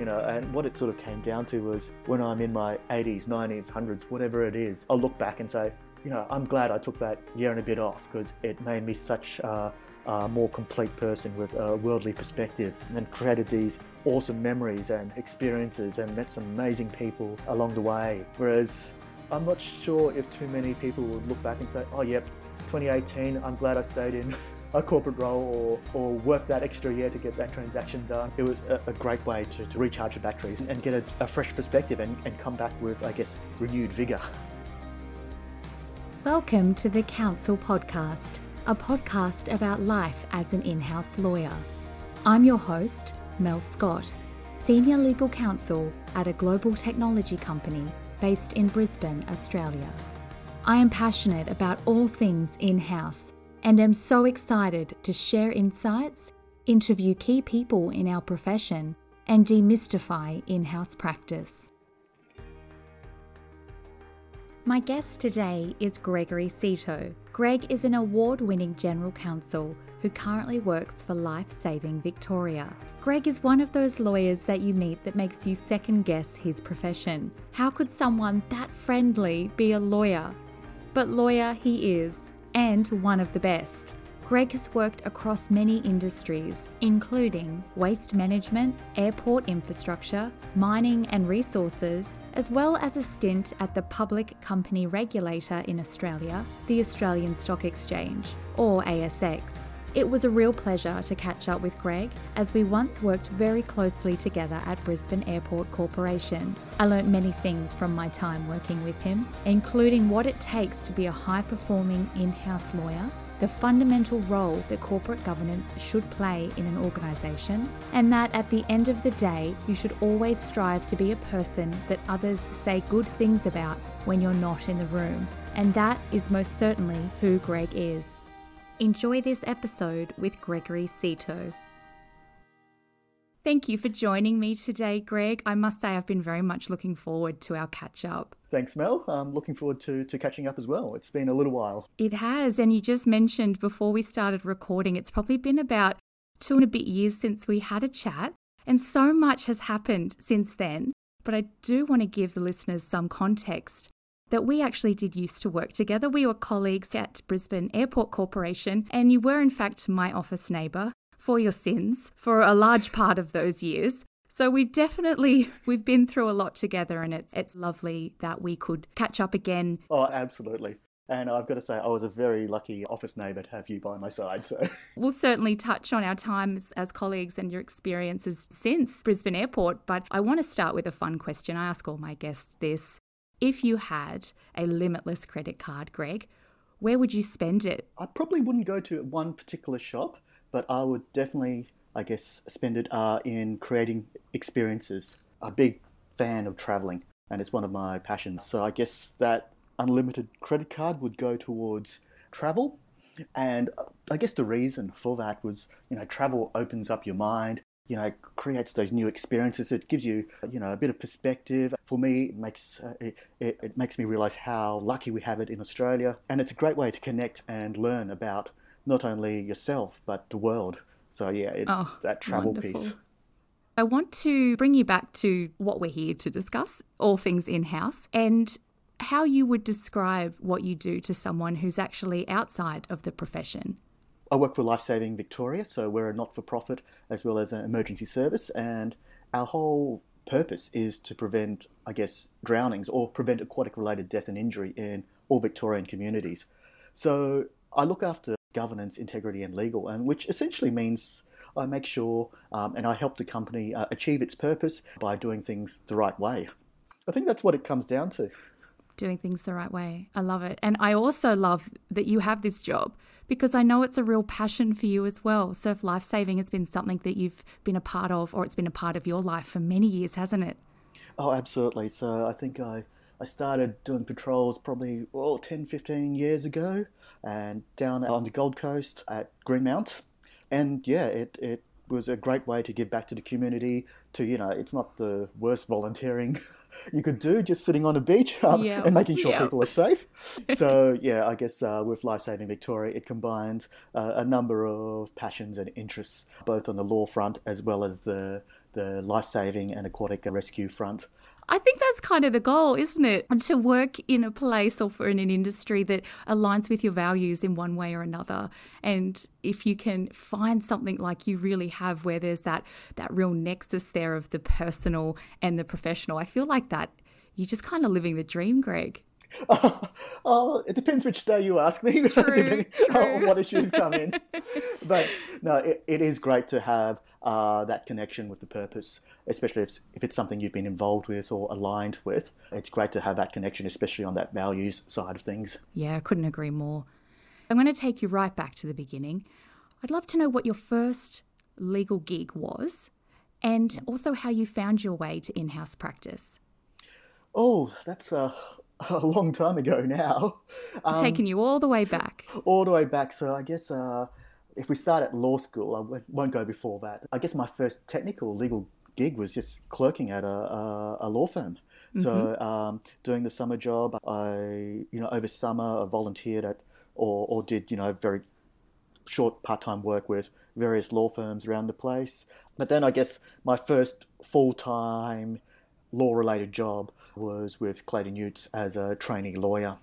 you know, and what it sort of came down to was when I'm in my 80s, 90s, 100s, whatever it is, I'll look back and say, you know, I'm glad I took that year and a bit off because it made me such a, a more complete person with a worldly perspective and created these awesome memories and experiences and met some amazing people along the way. Whereas I'm not sure if too many people would look back and say, oh, yep, 2018, I'm glad I stayed in a corporate role or, or work that extra year to get that transaction done. It was a, a great way to, to, recharge the batteries and get a, a fresh perspective and, and come back with, I guess, renewed vigour. Welcome to the Council Podcast, a podcast about life as an in house lawyer. I'm your host, Mel Scott, Senior Legal Counsel at a global technology company based in Brisbane, Australia. I am passionate about all things in house and am so excited to share insights, interview key people in our profession, and demystify in house practice. My guest today is Gregory Sito. Greg is an award winning general counsel who currently works for Life Saving Victoria. Greg is one of those lawyers that you meet that makes you second guess his profession. How could someone that friendly be a lawyer? But lawyer he is, and one of the best. Greg has worked across many industries, including waste management, airport infrastructure, mining and resources, as well as a stint at the public company regulator in Australia, the Australian Stock Exchange, or ASX. It was a real pleasure to catch up with Greg as we once worked very closely together at Brisbane Airport Corporation. I learnt many things from my time working with him, including what it takes to be a high performing in house lawyer, the fundamental role that corporate governance should play in an organisation, and that at the end of the day, you should always strive to be a person that others say good things about when you're not in the room. And that is most certainly who Greg is. Enjoy this episode with Gregory Sito. Thank you for joining me today, Greg. I must say, I've been very much looking forward to our catch up. Thanks, Mel. I'm looking forward to, to catching up as well. It's been a little while. It has. And you just mentioned before we started recording, it's probably been about two and a bit years since we had a chat. And so much has happened since then. But I do want to give the listeners some context that we actually did used to work together. We were colleagues at Brisbane Airport Corporation, and you were, in fact, my office neighbour for your sins for a large part of those years. So we've definitely we've been through a lot together and it's it's lovely that we could catch up again. Oh, absolutely. And I've got to say, I was a very lucky office neighbour to have you by my side. So we'll certainly touch on our times as colleagues and your experiences since Brisbane Airport. But I want to start with a fun question. I ask all my guests this: if you had a limitless credit card, Greg, where would you spend it? I probably wouldn't go to one particular shop, but I would definitely, I guess, spend it uh, in creating experiences. I'm a big fan of traveling, and it's one of my passions. So I guess that unlimited credit card would go towards travel. And uh, I guess the reason for that was, you know, travel opens up your mind you know, creates those new experiences. It gives you, you know, a bit of perspective. For me, it makes uh, it, it, makes me realise how lucky we have it in Australia, and it's a great way to connect and learn about not only yourself but the world. So yeah, it's oh, that travel wonderful. piece. I want to bring you back to what we're here to discuss, all things in house, and how you would describe what you do to someone who's actually outside of the profession. I work for Life Saving Victoria, so we're a not for profit as well as an emergency service, and our whole purpose is to prevent, I guess, drownings or prevent aquatic related death and injury in all Victorian communities. So I look after governance, integrity, and legal, and which essentially means I make sure um, and I help the company uh, achieve its purpose by doing things the right way. I think that's what it comes down to. Doing things the right way. I love it. And I also love that you have this job because I know it's a real passion for you as well. Surf life saving has been something that you've been a part of, or it's been a part of your life for many years, hasn't it? Oh, absolutely. So I think I, I started doing patrols probably well, 10, 15 years ago, and down on the Gold Coast at Greenmount. And yeah, it, it was a great way to give back to the community. To you know, it's not the worst volunteering you could do, just sitting on a beach um, yep. and making sure yep. people are safe. so yeah, I guess uh, with Life Saving Victoria, it combines uh, a number of passions and interests, both on the law front as well as the the life saving and aquatic rescue front. I think that's kind of the goal, isn't it? To work in a place or for in an industry that aligns with your values in one way or another. And if you can find something like you really have where there's that that real nexus there of the personal and the professional, I feel like that you're just kind of living the dream, Greg. Oh, oh, it depends which day you ask me, True, depending true. on what issues come in. but no, it, it is great to have uh, that connection with the purpose, especially if, if it's something you've been involved with or aligned with. It's great to have that connection, especially on that values side of things. Yeah, I couldn't agree more. I'm going to take you right back to the beginning. I'd love to know what your first legal gig was and also how you found your way to in house practice. Oh, that's a, a long time ago now. Um, Taking you all the way back. all the way back. So I guess uh, if we start at law school, I won't- go before that. I guess my first technical legal gig was just clerking at a, a, a law firm. So um, doing the summer job, I you know over summer I volunteered at or, or did you know very short part-time work with various law firms around the place. But then I guess my first full-time law-related job was with Clayton Utz as a trainee lawyer.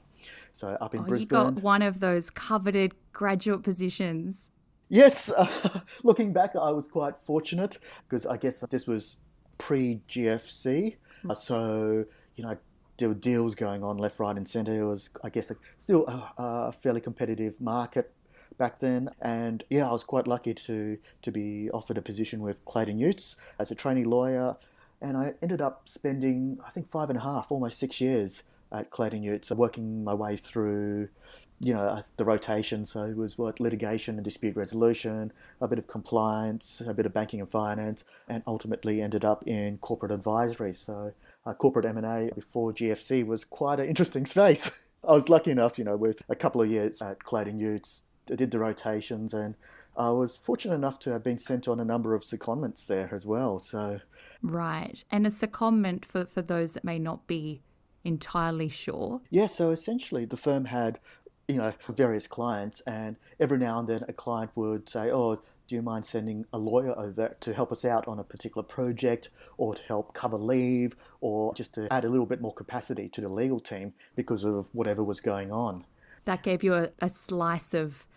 So up in Oh, you Brisbane. got one of those coveted graduate positions. Yes, uh, looking back, I was quite fortunate because I guess this was pre GFC. Uh, so, you know, there were deals going on left, right, and centre. It was, I guess, still a, a fairly competitive market back then. And yeah, I was quite lucky to, to be offered a position with Clayton Utz as a trainee lawyer. And I ended up spending, I think, five and a half, almost six years at Clayton Utz, working my way through you know, uh, the rotation. So it was what litigation and dispute resolution, a bit of compliance, a bit of banking and finance, and ultimately ended up in corporate advisory. So uh, corporate M&A before GFC was quite an interesting space. I was lucky enough, you know, with a couple of years at Clayton Utz, I did the rotations and I was fortunate enough to have been sent on a number of secondments there as well. So Right. And a secondment for, for those that may not be entirely sure. Yeah, so essentially the firm had, you know, various clients, and every now and then a client would say, "Oh, do you mind sending a lawyer over to help us out on a particular project, or to help cover leave, or just to add a little bit more capacity to the legal team because of whatever was going on?" That gave you a, a slice of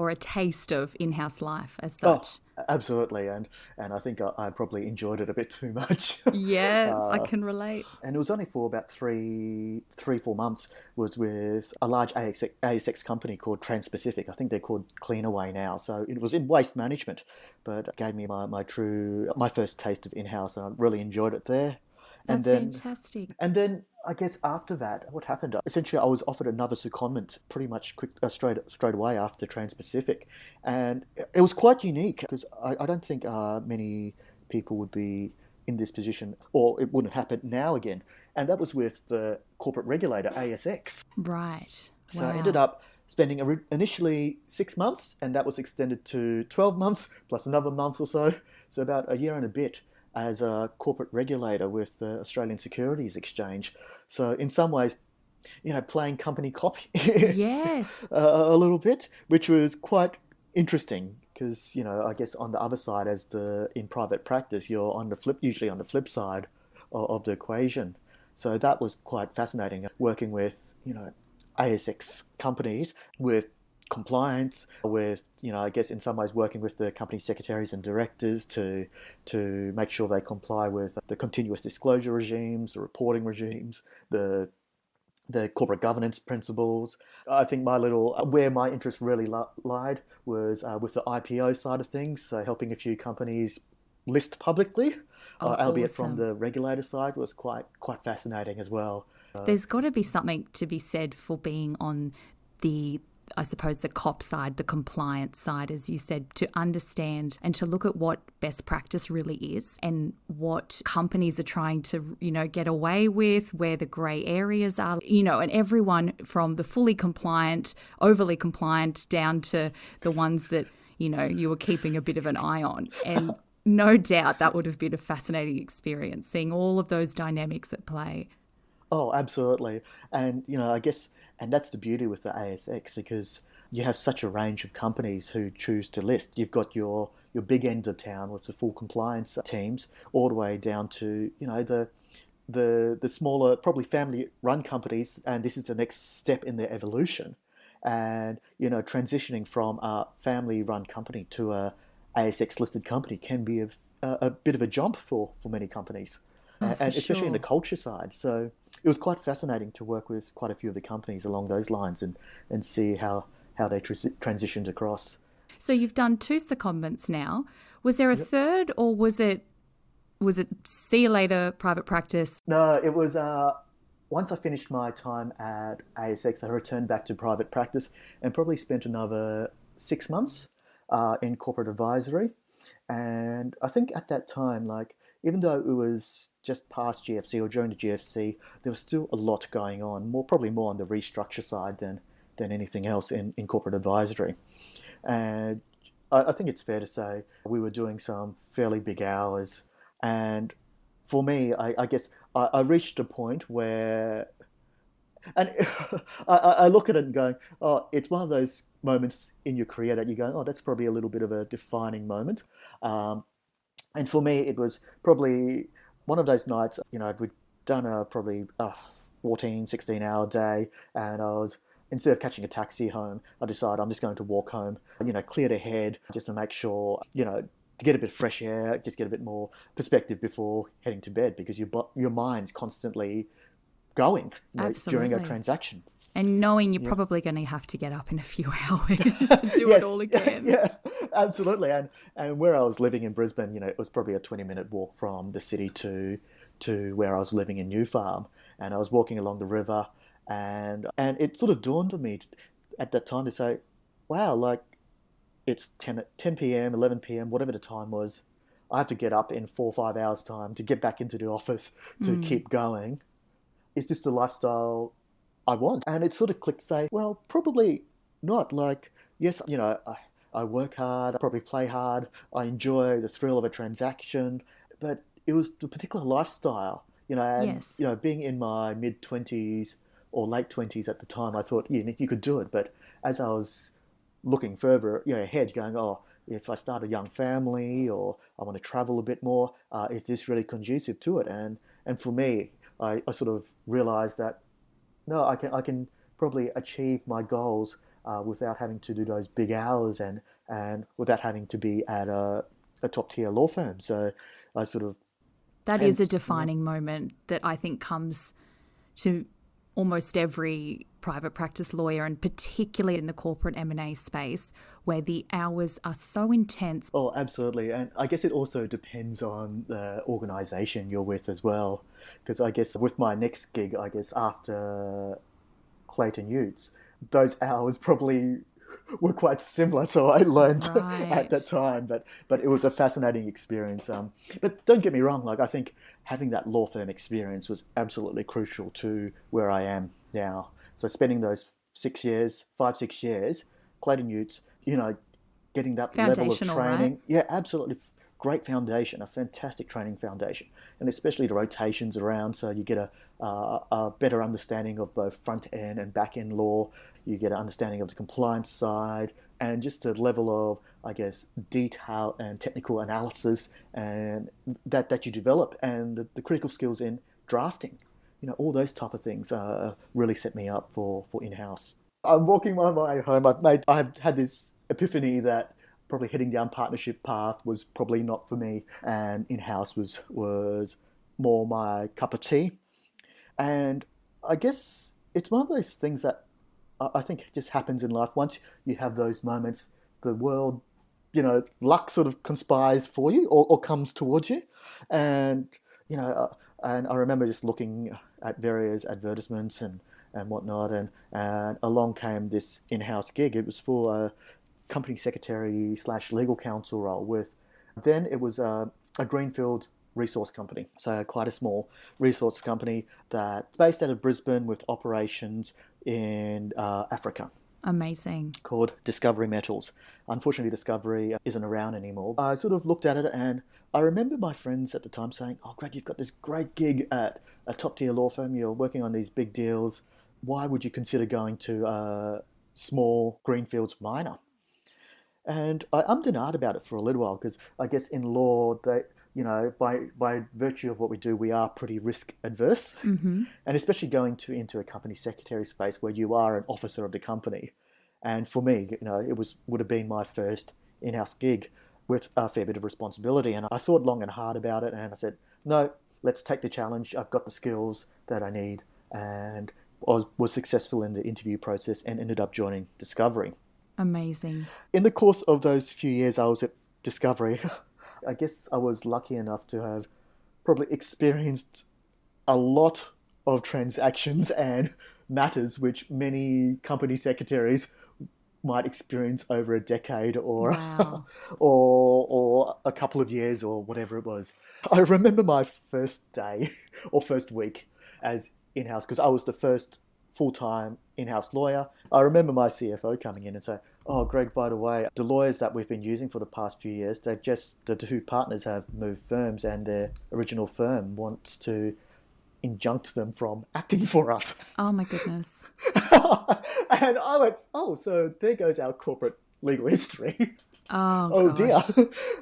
or a taste of in house life as such. Oh, such. absolutely, and and I think I, I probably enjoyed it a bit too much. Yes, I Uh, can relate. and it was only for about three, three, four months. Was with a large ASX, ASX company called Trans-Pacific. I think they're called Cleanaway now. So it was in waste management, but it gave me my, my true, my first taste of in-house, and I really enjoyed it there. That's and then, fantastic. and then I guess after that, what happened? Essentially, I was offered another secondment pretty much quick, uh, straight straight away after Trans-Pacific, and it- was quite unique because I, I don't think uh, many people would be in this position, or it wouldn't happen now again. And that was with the corporate regulator ASX. Right. So I ended up spending initially six months, and that was extended to 12 months plus another month or so. So about a year and a bit as a corporate regulator with the Australian Securities Exchange. So in some ways, you know, playing company cop Yes. a, a little bit, which was quite interesting because you know I guess on the other side, as the in private practice, you're on the flip usually on the flip side of, of the equation. So that was quite fascinating working with you know ASX companies with compliance with you know I guess in some ways working with the company secretaries and directors to to make sure they comply with the continuous disclosure regimes, the reporting regimes, the the corporate governance principles. I think my little where my interest really li- lied was uh, with the IPO side of things, so helping a few companies list publicly, Oh, uh, albeit from the regulator side, was quite quite fascinating as well. There's got to be something to be said for being on the, I suppose, the cop side, the compliance side, as you said, to understand and to look at what best practice really is and what companies are trying to, you know, get away with, where the grey areas are, you know, and everyone from the fully compliant, overly compliant, down to the ones that, you know, you were keeping a bit of an eye on. And no doubt that would have been a fascinating experience, seeing all of those dynamics at play. Oh, absolutely. And, you know, I guess, and that's the beauty with the ASX because you have such a range of companies who choose to list. You've got your, your big end of town with the full compliance teams, all the way down to you know the the the smaller, probably family-run companies, and this is the next step in their evolution. And you know, transitioning from a family-run company to a ASX-listed company can be a, a, bit of a jump for for many companies, oh, and, and especially sure. in the culture side. So it was quite fascinating to work with quite a few of the companies along those lines and and see how how they tr- transitioned across. So you've done two secondments now. Was there a Yep. third, or was it was it see you later private practice? No, it was uh, once I finished my time at ASX, I returned back to private practice and probably spent another six months uh, in corporate advisory. And I think at that time, like even though it was just past GFC or during the GFC, there was still a lot going on. More probably more on the restructure side than than anything else in, in corporate advisory. And I, I think it's fair to say we were doing some fairly big hours. And for me, I, I guess I, I reached a point where, and I, I look at it and going, oh, it's one of those moments in your career that you go, oh, that's probably a little bit of a defining moment. Um, and for me, it was probably one of those nights, you know, we'd done a probably uh, 14, 16 hour day, and I was, instead of catching a taxi home, I decided I'm just going to walk home, you know, cleared a head just to make sure, you know, to get a bit of fresh air, just get a bit more perspective before heading to bed because your, your mind's constantly going know, during a transaction. And knowing you're Yeah. probably going to have to get up in a few hours to do it all again. Yeah, absolutely. And and where I was living in Brisbane, you know, it was probably a twenty minute walk from the city to to where I was living in New Farm. And I was walking along the river and and it sort of dawned on me at that time to say, Wow, like it's 10, 10 p.m., 11 p.m., whatever the time was. I have to get up in four or five hours' time to get back into the office to Mm. keep going. Is this the lifestyle I want? And it sort of clicked to say, well, probably not. Like, yes, you know, I, I work hard, I probably play hard, I enjoy the thrill of a transaction, but it was the particular lifestyle, you know, and, Yes. you know, being in my mid 20s or late 20s at the time, I thought, you, know, you could do it. But as I was looking further you know, ahead, going, oh, if I start a young family or I want to travel a bit more, uh, is this really conducive to it? And and for me, I, I sort of realized that no, I can I can probably achieve my goals uh, without having to do those big hours and and without having to be at a, a top tier law firm. So I sort of That And- is a defining moment that I think comes to almost every private practice lawyer and particularly in the corporate M&A space where the hours are so intense. Oh, absolutely. And I guess it also depends on the organization you're with as well. Because I guess with my next gig, I guess after Clayton Utz, those hours probably were quite similar. So I learned at Right. that time, but but it was a fascinating experience. Um, but don't get me wrong, like I think having that law firm experience was absolutely crucial to where I am now. So spending those six years, five six years, Clayton Utz, you know, getting that level of Foundational, right? training, yeah, absolutely. Great foundation, a fantastic training foundation, and especially the rotations around, so you get a, uh, a better understanding of both front end and back end law. You get an understanding of the compliance side, and just the level of, I guess, detail and technical analysis, and that that you develop, and the, the critical skills in drafting. You know, all those type of things uh, really set me up for for in house. I'm walking my way home. I've made, I've had this epiphany that probably heading down partnership path was probably not for me, and in house was was more my cup of tea. And I guess it's one of those things that I think it just happens in life. Once you have those moments, the world, you know, luck sort of conspires for you or, or comes towards you, and you know, uh, and I remember just looking at various advertisements and and whatnot, and and along came this in-house gig. It was for a company secretary slash legal counsel role with. Then it was a, a greenfield resource company, so quite a small resource company that's based out of Brisbane with operations in uh, Africa Amazing. called Discovery Metals. Unfortunately, Discovery isn't around anymore. I sort of looked at it and I remember my friends at the time saying, Oh, Greg, you've got this great gig at a top tier law firm. You're working on these big deals. Why would you consider going to a small Greenfields miner? And I ummed and ahed about it for a little while because I guess in law, they, you know, by by virtue of what we do, we are pretty risk adverse, Mm-hmm. and especially going to into a company secretary space where you are an officer of the company. And for me, you know, it was would have been my first in-house gig with a fair bit of responsibility. And I thought long and hard about it, and I said, no, let's take the challenge. I've got the skills that I need, and was, was successful in the interview process and ended up joining Discovery. Amazing. In the course of those few years I was at Discovery, I guess I was lucky enough to have probably experienced a lot of transactions and matters which many company secretaries might experience over a decade or Wow. or or a couple of years or whatever it was. I remember my first day or first week as in-house because I was the first full-time in-house lawyer. I remember my CFO coming in and saying, "Oh, Greg, by the way, the lawyers that we've been using for the past few years, they've just the two partners have moved firms, and their original firm wants to injunct them from acting for us." Oh my goodness. and I went, "Oh, so there goes our corporate legal history." Oh, oh dear,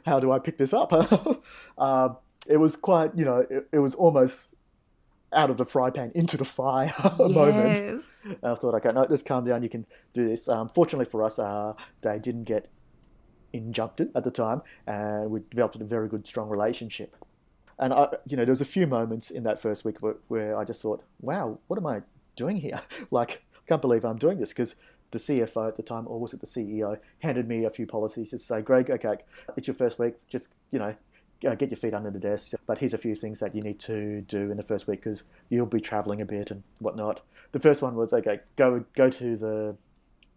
how do I pick this up? um, it was quite, you know, it, it was almost out of the fry pan into the fire moment. Yes. I thought, okay, no, let's calm down. You can do this. Um, fortunately for us, uh, they didn't get injuncted at the time, and we developed a very good, strong relationship. And I, you know, there was a few moments in that first week where, where I just thought, wow, what am I doing here? Like, I can't believe I'm doing this because the CFO at the time, or was it the CEO, handed me a few policies to say, Greg, okay, it's your first week, just you know, uh, get your feet under the desk. But here's a few things that you need to do in the first week because you'll be traveling a bit and whatnot. The first one was okay, go go to the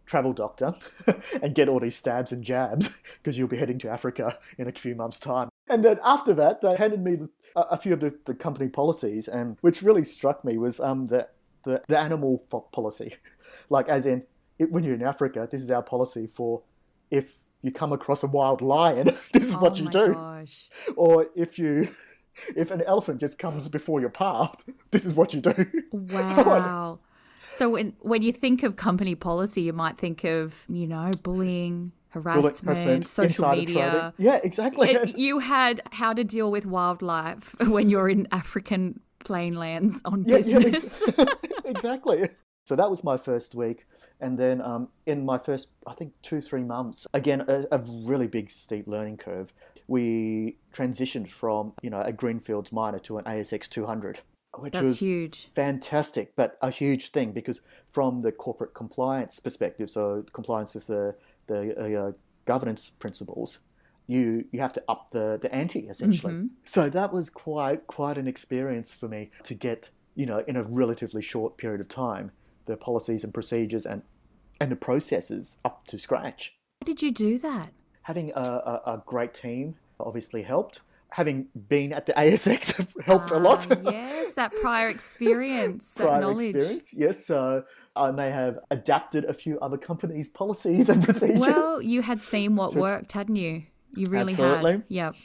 travel doctor and get all these stabs and jabs because you'll be heading to Africa in a few months' time. And then after that, they handed me a, a few of the, the company policies, and which really struck me was um the the, the animal policy, like as in it, when you're in Africa, this is our policy for if you come across a wild lion, this is oh what you do gosh. or if you if an elephant just comes before your path this is what you do Wow. So when when you think of company policy, you might think of you know bullying, harassment, Harassment, social media. trading. yeah exactly It- you had how to deal with wildlife when you're in African plain lands on yeah, yeah, business. ex- exactly so that was my first week and then um, in my first i think two three months again a, a really big steep learning curve we transitioned from you know a greenfields miner to an asx 200 which That's was huge. fantastic, but a huge thing because from the corporate compliance perspective, so compliance with the the uh, governance principles, you you have to up the the ante essentially. So that was quite quite an experience for me to get you know in a relatively short period of time the policies and procedures and and the processes up to scratch. How did you do that? Having a, a, a great team obviously helped. Having been at the ASX helped a lot. Ah, yes, that prior experience, that knowledge. prior knowledge. experience. Yes, so I may have adapted a few other companies' policies and procedures. Well, you had seen what worked, hadn't you? You really Absolutely. had. Yep.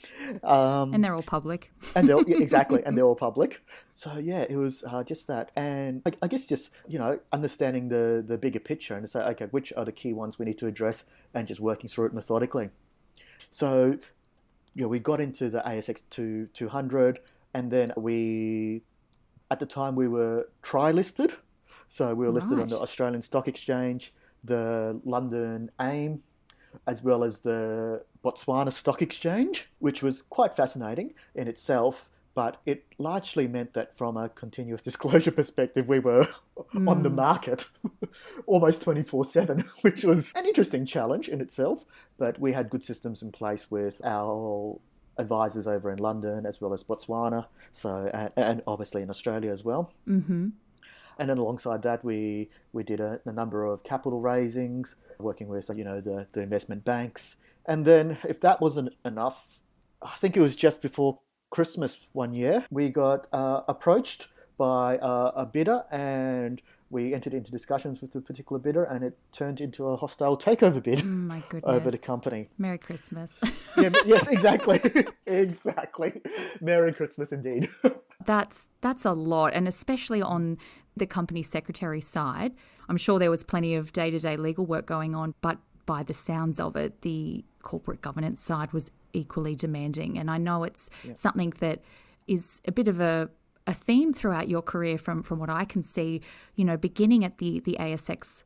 um, And they're all public. and they're yeah, exactly, and they're all public. So yeah, it was uh, just that, and I, I guess just you know understanding the the bigger picture and to say, okay, which are the key ones we need to address, and just working through it methodically. So, you know, we got into the ASX two two hundred, and then we, at the time, we were tri listed, so we were listed on the Australian Stock Exchange, the London AIM, as well as the Botswana Stock Exchange, which was quite fascinating in itself. But it largely meant that from a continuous disclosure perspective, we were on the market almost 24 7, which was an interesting challenge in itself. But we had good systems in place with our advisors over in London as well as Botswana, so and, and obviously in Australia as well. Mm-hmm. And then alongside that, we we did a, a number of capital raisings, working with you know the, the investment banks. And then if that wasn't enough, I think it was just before Christmas one year, we got uh, approached by uh, a bidder, and we entered into discussions with the particular bidder, and it turned into a hostile takeover bid Oh my goodness. over the company. Merry Christmas. Yeah, yes, exactly, exactly. Merry Christmas indeed. That's that's a lot, and especially on the company secretary side. I'm sure there was plenty of day-to-day legal work going on, but by the sounds of it, the corporate governance side was equally demanding. And I know it's yeah. something that is a bit of a a theme throughout your career from from what I can see, you know, beginning at the the ASX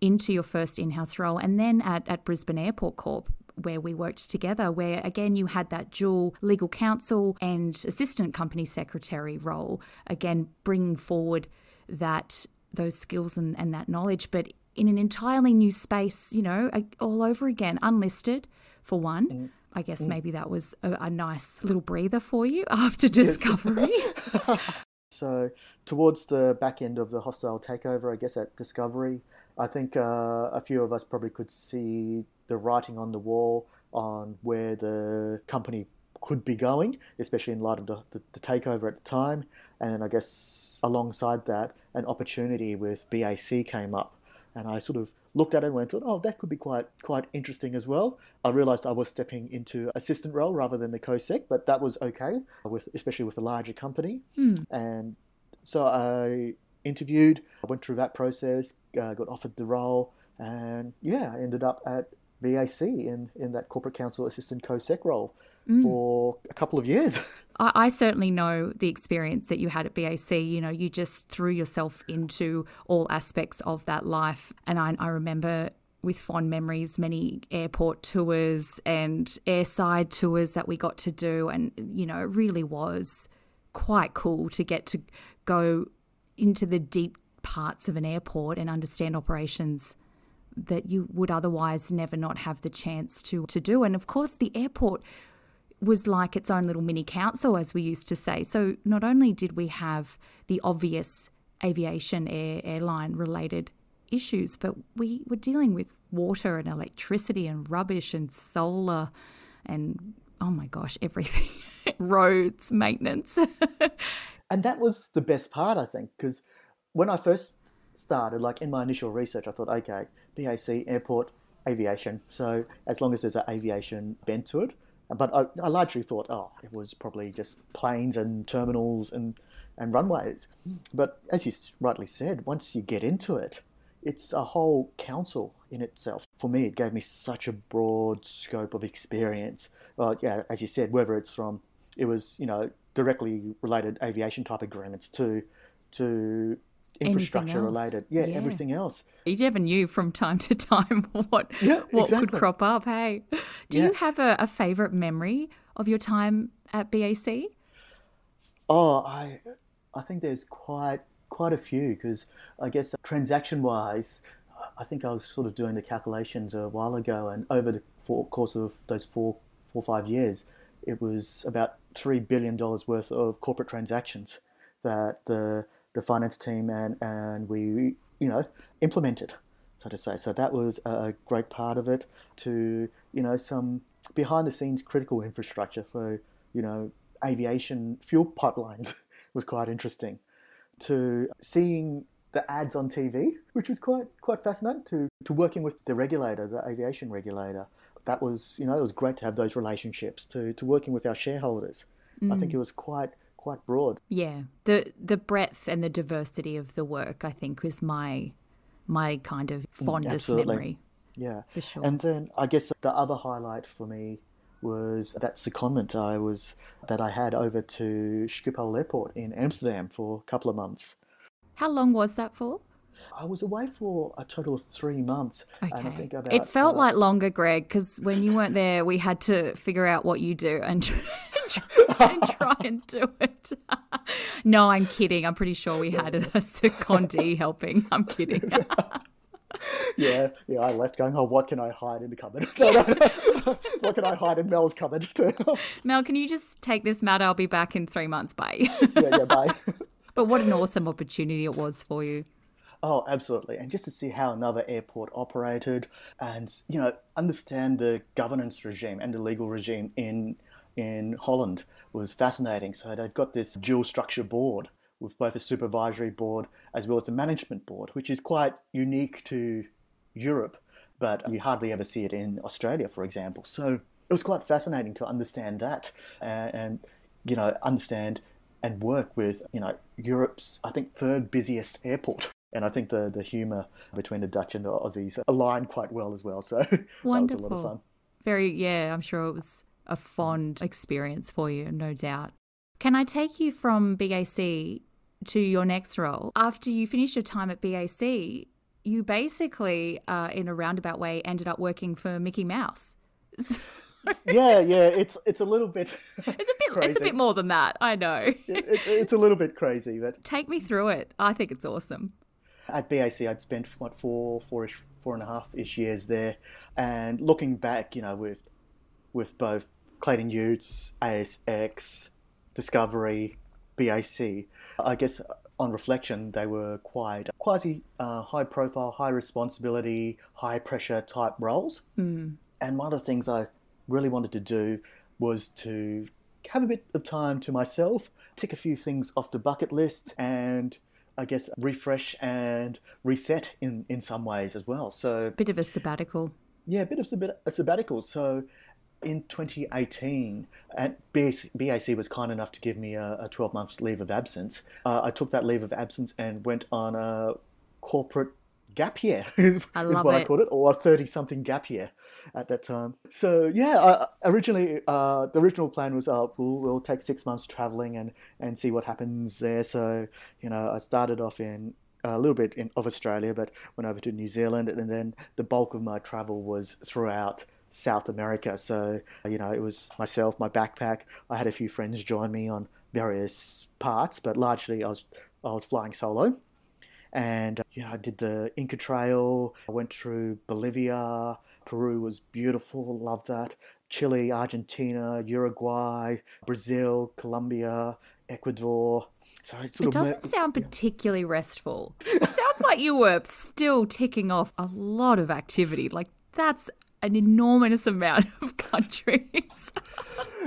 into your first in-house role and then at, at Brisbane Airport Corp where we worked together, where again you had that dual legal counsel and assistant company secretary role, again bringing forward that those skills and, and that knowledge, but in an entirely new space, you know, all over again, unlisted for one. Mm. I guess mm. maybe that was a, a, nice little breather for you after discovery. so, towards the back end of the hostile takeover, I guess at Discovery, I think uh, a few of us probably could see the writing on the wall on where the company could be going, especially in light of the, the, the, takeover at the time. And then I guess alongside that, an opportunity with BAC came up. And I sort of looked at it and went, oh, that could be quite quite interesting as well. I realised I was stepping into assistant role rather than the co-sec, but that was okay, with especially with a larger company. Mm. And so I interviewed, I went through that process, uh, got offered the role, and yeah, I ended up at BAC in, in that corporate counsel assistant co-sec role mm. for a couple of years. I, I, certainly know the experience that you had at BAC. You know, you just threw yourself into all aspects of that life. And I, I remember with fond memories many airport tours and airside tours that we got to do. And, you know, it really was quite cool to get to go into the deep parts of an airport and understand operations that you would otherwise never not have the chance to to do and of course the airport was like its own little mini council, as we used to say. So not only did we have the obvious aviation air airline related issues, but we were dealing with water and electricity and rubbish and solar and oh my gosh, everything roads, maintenance. and that was the best part, I think, because when I first started, like in my initial research, I thought, okay, BAC, airport, aviation. So as long as there's an aviation bent to it, but I, I, largely thought, oh, it was probably just planes and terminals and, and runways. But as you rightly said, once you get into it, it's a whole council in itself. For me, it gave me such a broad scope of experience. Uh, yeah, as you said, whether it's from, it was, you know, directly related aviation type agreements to, to infrastructure related. Yeah, yeah, everything else. You never knew from time to time what yeah, what exactly. could crop up. Hey, do yeah. you have a, a favorite memory of your time at BAC? Oh, I I think there's quite quite a few because I guess transaction wise, I think I was sort of doing the calculations a while ago, and over the course of those four four five years, it was about three billion dollars worth of corporate transactions that the the finance team and, and we, you know, implemented, so to say. So that was a great part of it to, you know, some behind the scenes critical infrastructure. So, you know, aviation fuel pipelines was quite interesting to seeing the ads on TV, which was quite quite fascinating to, to working with the regulator, the aviation regulator. That was, you know, it was great to have those relationships, to, to working with our shareholders. Mm. I think mm. it was quite quite broad. Yeah, the the breadth and the diversity of the work, I think, was my my kind of mm, fondest Absolutely. memory. Yeah, for sure. And then I guess the other highlight for me was that secondment I was that I had over to Schiphol Airport in Amsterdam for a couple of months. How long was that for? I was away for a total of three months. Okay. About, it felt uh, like longer, Greg, because when you weren't there, we had to figure out what you do and and, try and do it. no, I'm kidding. I'm pretty sure we had a secondee helping. I'm kidding. yeah, yeah, I left going, oh, what can I hide in the cupboard? No, no, no. what can I hide in Mel's cupboard? Mel, can you just take this mat? I'll be back in three months. Bye. yeah, yeah, bye. But what an awesome opportunity it was for you. Oh, absolutely. And just to see how another airport operated and, you know, understand the governance regime and the legal regime in in Holland was fascinating. So they've got this dual structure board with both a supervisory board as well as a management board, which is quite unique to Europe, but you hardly ever see it in Australia, for example. So it was quite fascinating to understand that and, and you know, understand and work with, you know, Europe's, I think, third busiest airport And I think the, the humour between the Dutch and the Aussies aligned quite well as well. So Wonderful. that was a lot of fun. Very, yeah, I'm sure it was a fond experience for you, no doubt. Can I take you from BAC to your next role? After you finished your time at BAC, you basically, uh, in a roundabout way, ended up working for Mickey Mouse. yeah, yeah, it's it's a little bit. It's a bit. Crazy. It's a bit more than that. I know. it, it's it's a little bit crazy, but Take me through it. I think it's awesome. at BAC, I'd spent what four, four-ish, four and a half ish years there, and looking back, you know, with with both Clayton Utz, ASX, Discovery, BAC, I guess on reflection, they were quite quasi uh, high profile, high responsibility, high pressure type roles. Mm. And one of the things I really wanted to do was to have a bit of time to myself, tick a few things off the bucket list, and I guess refresh and reset in, in some ways as well. So, Bit of a sabbatical. yeah, a bit of a sabbatical. So, in 2018, and BAC, BAC was kind enough to give me a, a 12 months leave of absence. Uh, I took that leave of absence and went on a corporate gap year, is, I is what I it. called it, or a 30 something gap year at that time. So, yeah, I, originally, uh, the original plan was uh, we'll, we'll take six months traveling and, and see what happens there. So, you know, I started off in a little bit in, of Australia, but went over to New Zealand, and then the bulk of my travel was throughout South America. So, you know, it was myself, my backpack. I had a few friends join me on various parts, but largely I was I was flying solo. And uh, you know, I did the Inca Trail. I went through Bolivia. Peru was beautiful. Loved that. Chile, Argentina, Uruguay, Brazil, Colombia, Ecuador. So It doesn't sound particularly restful. Sounds like you were still ticking off a lot of activity. Like that's an enormous amount of countries.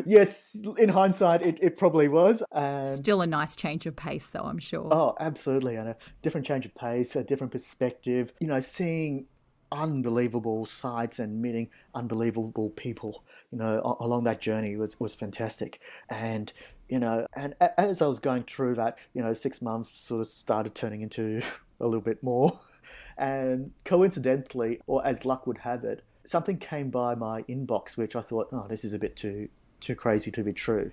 yes, in hindsight, it, it probably was. And Still a nice change of pace, though, I'm sure. Oh, absolutely. And a different change of pace, a different perspective. You know, seeing unbelievable sights and meeting unbelievable people, you know, along that journey was, was fantastic. And, you know, and as I was going through that, you know, six months sort of started turning into a little bit more. And coincidentally, or as luck would have it, something came by my inbox, which I thought, oh, this is a bit too, too crazy to be true.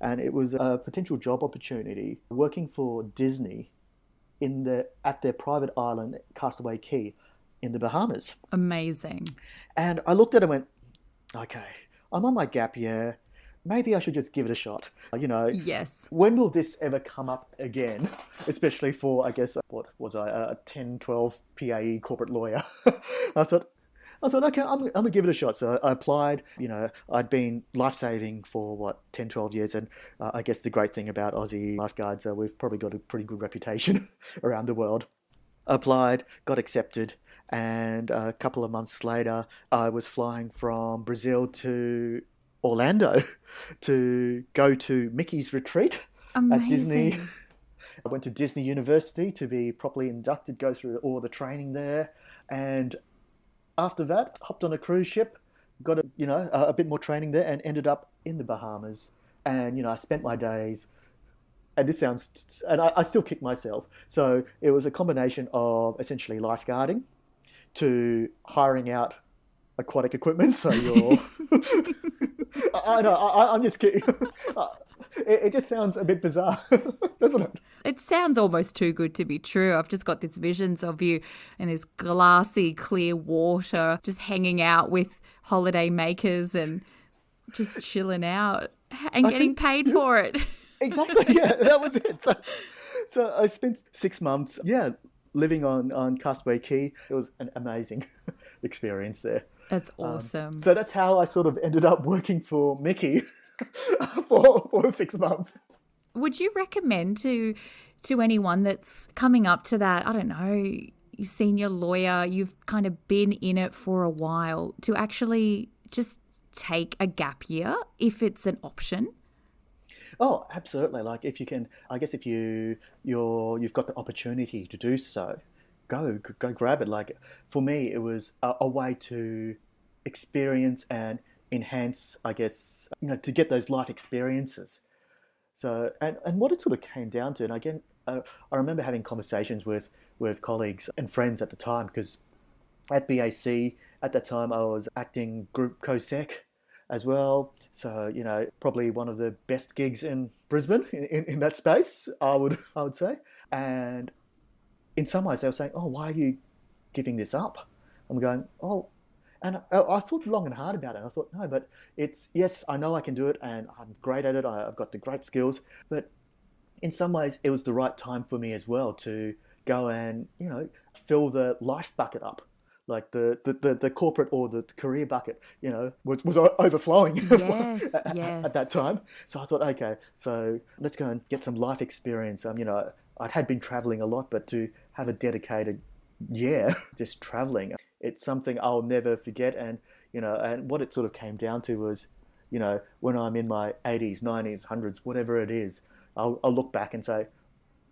And it was a potential job opportunity working for Disney in the at their private island, Castaway Cay, in the Bahamas. Amazing. And I looked at it and went, okay, I'm on my gap year. Maybe I should just give it a shot. Uh, you know, Yes. when will this ever come up again? Especially for, I guess, uh, what was I, uh, a 10, 12 PAE corporate lawyer. I thought, I thought, okay, I'm, I'm going to give it a shot. So I applied. You know, I'd been life saving for what, 10, 12 years. And uh, I guess the great thing about Aussie lifeguards, uh, we've probably got a pretty good reputation around the world. Applied, got accepted. And a couple of months later, I was flying from Brazil to Orlando to go to Mickey's retreat Amazing. at Disney. I went to Disney University to be properly inducted, go through all the training there, and after that, hopped on a cruise ship, got a you know a, a bit more training there, and ended up in the Bahamas. And you know, I spent my days. And this sounds, and I, I still kick myself. So it was a combination of essentially lifeguarding, to hiring out aquatic equipment. So you're, I, I know, I, I'm just kidding. It, it just sounds a bit bizarre, doesn't it? It sounds almost too good to be true. I've just got these visions of you in this glassy, clear water, just hanging out with holiday makers and just chilling out and I getting think- paid for it. Exactly. Yeah, that was it. So, so I spent six months, yeah, living on on Castaway Cay. It was an amazing experience there. That's um, awesome. So that's how I sort of ended up working for Mickey for for six months. Would you recommend to to anyone that's coming up to that, I don't know, senior lawyer, you've kind of been in it for a while, to actually just take a gap year if it's an option? Oh, absolutely. Like if you can, I guess if you you're you've got the opportunity to do so, go go grab it. Like for me, it was a, a way to experience and enhance. I guess you know to get those life experiences. So and and what it sort of came down to, and again, uh, I remember having conversations with with colleagues and friends at the time because at BAC at that time I was acting group co-sec as well. So you know, probably one of the best gigs in Brisbane in, in, in, that space. I would I would say. And in some ways, they were saying, "Oh, why are you giving this up?" I'm going, "Oh." And I, I thought long and hard about it. I thought, no, but it's yes, I know I can do it, and I'm great at it. I, I've got the great skills, but in some ways, it was the right time for me as well to go and you know fill the life bucket up like the, the, the, the, corporate or the career bucket, you know, was, was overflowing yes, at, yes. at, that time. So I thought, okay, so let's go and get some life experience. Um, you know, I had been traveling a lot, but to have a dedicated year just traveling, it's something I'll never forget. And, you know, and what it sort of came down to was, you know, when I'm in my 80s, 90s, 100s, whatever it is, I'll, I'll look back and say,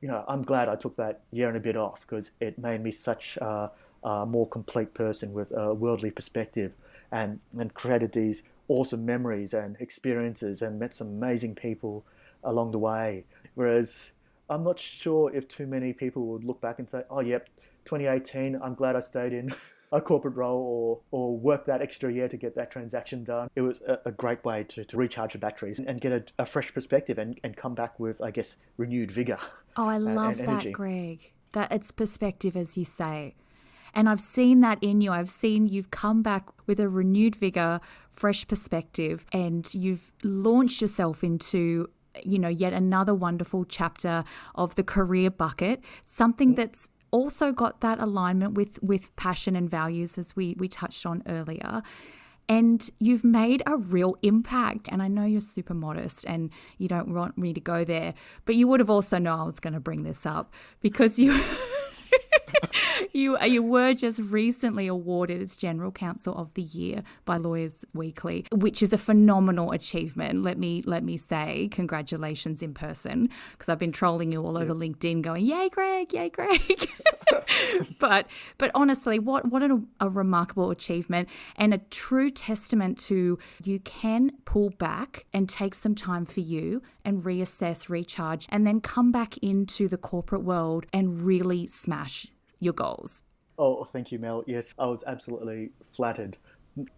you know, I'm glad I took that year and a bit off because it made me such uh, a more complete person with a worldly perspective and, and created these awesome memories and experiences and met some amazing people along the way. Whereas I'm not sure if too many people would look back and say, oh, yep, 2018, I'm glad I stayed in a corporate role or, or work that extra year to get that transaction done. It was a, a great way to, to recharge the batteries and, and get a, a, fresh perspective and, and come back with, I guess, renewed vigor. Oh, I love and, that, Greg. That it's perspective, as you say. And I've seen that in you. I've seen you've come back with a renewed vigor, fresh perspective, and you've launched yourself into you know yet another wonderful chapter of the career bucket something mm. that's also got that alignment with with passion and values as we we touched on earlier and you've made a real impact. And I know you're super modest and you don't want me to go there, but you would have also known I was going to bring this up because you. you you were just recently awarded as General Counsel of the Year by Lawyers Weekly, which is a phenomenal achievement. Let me let me say congratulations in person because I've been trolling you all over yeah. LinkedIn, going yay Greg, yay Greg. but but honestly, what what a, a remarkable achievement and a true testament to you can pull back and take some time for you and reassess, recharge, and then come back into the corporate world and really smash your goals? Oh, thank you, Mel. Yes, I was absolutely flattered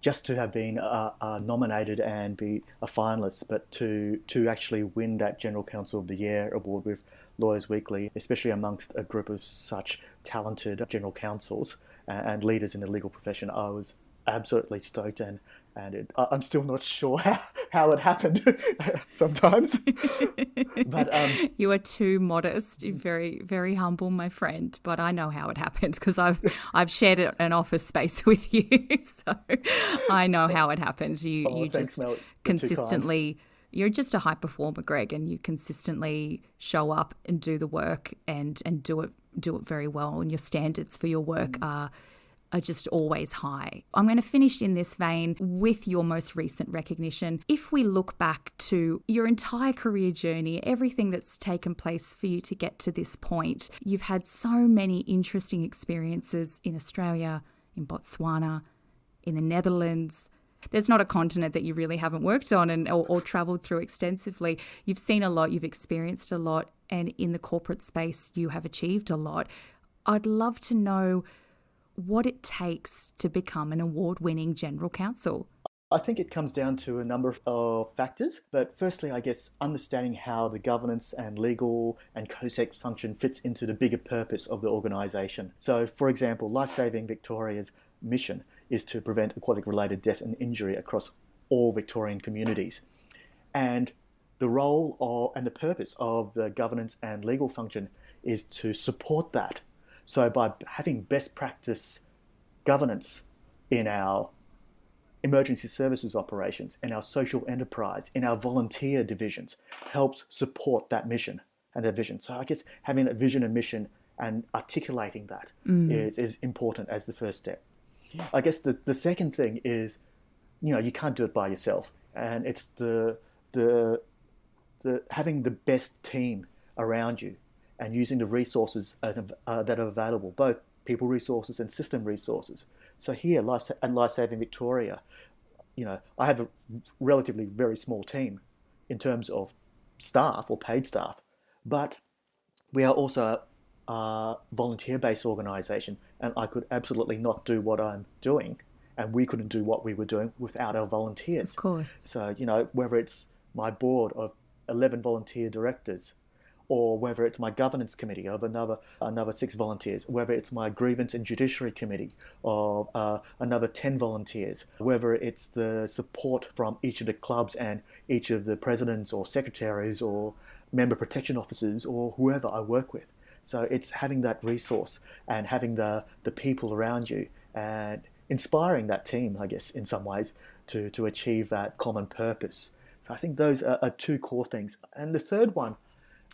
just to have been uh, uh, nominated and be a finalist, but to to actually win that General Counsel of the Year award with Lawyers Weekly, especially amongst a group of such talented general counsels and leaders in the legal profession, I was absolutely stoked and and it, I'm still not sure how, how it happened sometimes. but um, you are too modest, very very humble, my friend. But I know how it happened because I've I've shared an office space with you, so I know how it happened. You oh, you thanks, just Mel. consistently. You're just a high performer, Greg, and you consistently show up and do the work and and do it do it very well. And your standards for your work mm. are are just always high. I'm going to finish in this vein with your most recent recognition. If we look back to your entire career journey, everything that's taken place for you to get to this point, you've had so many interesting experiences in Australia, in Botswana, in the Netherlands. There's not a continent that you really haven't worked on and or, or traveled through extensively. You've seen a lot, you've experienced a lot, and in the corporate space, you have achieved a lot. I'd love to know what it takes to become an award winning general counsel? I think it comes down to a number of factors, but firstly, I guess understanding how the governance and legal and COSEC function fits into the bigger purpose of the organisation. So, for example, Lifesaving Victoria's mission is to prevent aquatic related death and injury across all Victorian communities. And the role of, and the purpose of the governance and legal function is to support that so by having best practice governance in our emergency services operations, in our social enterprise, in our volunteer divisions, helps support that mission and that vision. So I guess having a vision and mission and articulating that mm. is is important as the first step. I guess the, the second thing is, you know, you can't do it by yourself. And it's the the the having the best team around you and using the resources uh, that are available, both people resources and system resources. So here Life, at Lifesaving Victoria, you know, I have a relatively very small team in terms of staff or paid staff, but we are also a volunteer based organization, and I could absolutely not do what I'm doing, and we couldn't do what we were doing without our volunteers. Of course. So, you know, whether it's my board of 11 volunteer directors, or whether it's my governance committee of another another six volunteers, whether it's my grievance and judiciary committee of uh, another ten volunteers, whether it's the support from each of the clubs and each of the presidents or secretaries or member protection officers or whoever I work with. So it's having that resource and having the the people around you and inspiring that team, I guess, in some ways to to achieve that common purpose. So I think those are, are two core things. And the third one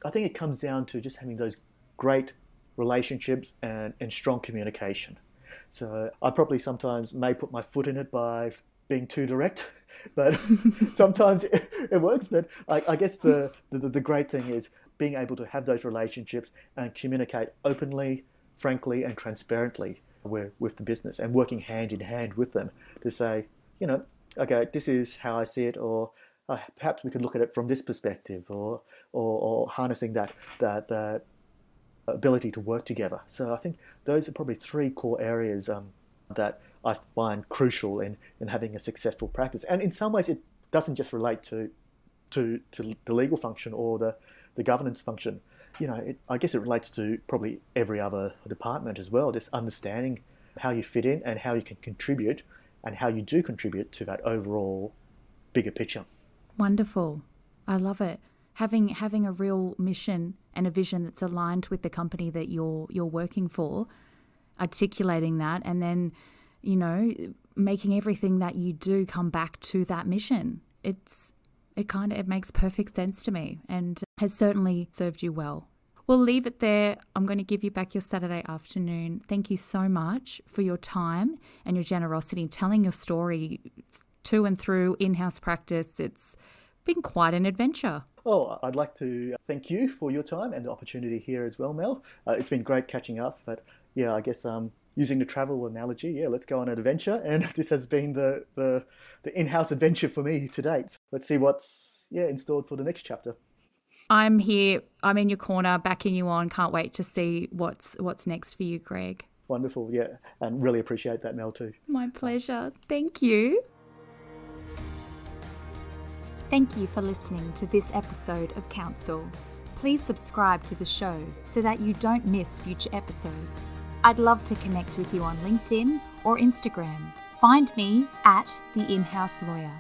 I think it comes down to just having those great relationships and, and strong communication. So I probably sometimes may put my foot in it by being too direct, but sometimes it, it, works. But I, I guess the, the, the great thing is being able to have those relationships and communicate openly, frankly, and transparently with, with the business and working hand in hand with them to say, you know, okay, this is how I see it, or uh, perhaps we could look at it from this perspective, or or, or harnessing that that that ability to work together. So I think those are probably three core areas um, that I find crucial in in having a successful practice. And in some ways, it doesn't just relate to to to the legal function or the the governance function. You know, it, I guess it relates to probably every other department as well. Just understanding how you fit in and how you can contribute, and how you do contribute to that overall bigger picture. Wonderful. I love it. Having having a real mission and a vision that's aligned with the company that you're you're working for, articulating that and then, you know, making everything that you do come back to that mission. It's it kind of it makes perfect sense to me and has certainly served you well. We'll leave it there. I'm going to give you back your Saturday afternoon. Thank you so much for your time and your generosity in telling your story to and through in house practice. It's been quite an adventure. Oh, I'd like to thank you for your time and the opportunity here as well, Mel. Uh, it's been great catching up, but yeah, I guess um, using the travel analogy, yeah, let's go on an adventure. And this has been the, the, the in house adventure for me to date. Let's see what's yeah installed for the next chapter. I'm here. I'm in your corner, backing you on. Can't wait to see what's what's next for you, Greg. Wonderful, yeah, and really appreciate that, Mel, too. My pleasure. Thank you. Thank you for listening to this episode of Counsel. Please subscribe to the show so that you don't miss future episodes. I'd love to connect with you on LinkedIn or Instagram. Find me at The In House Lawyer.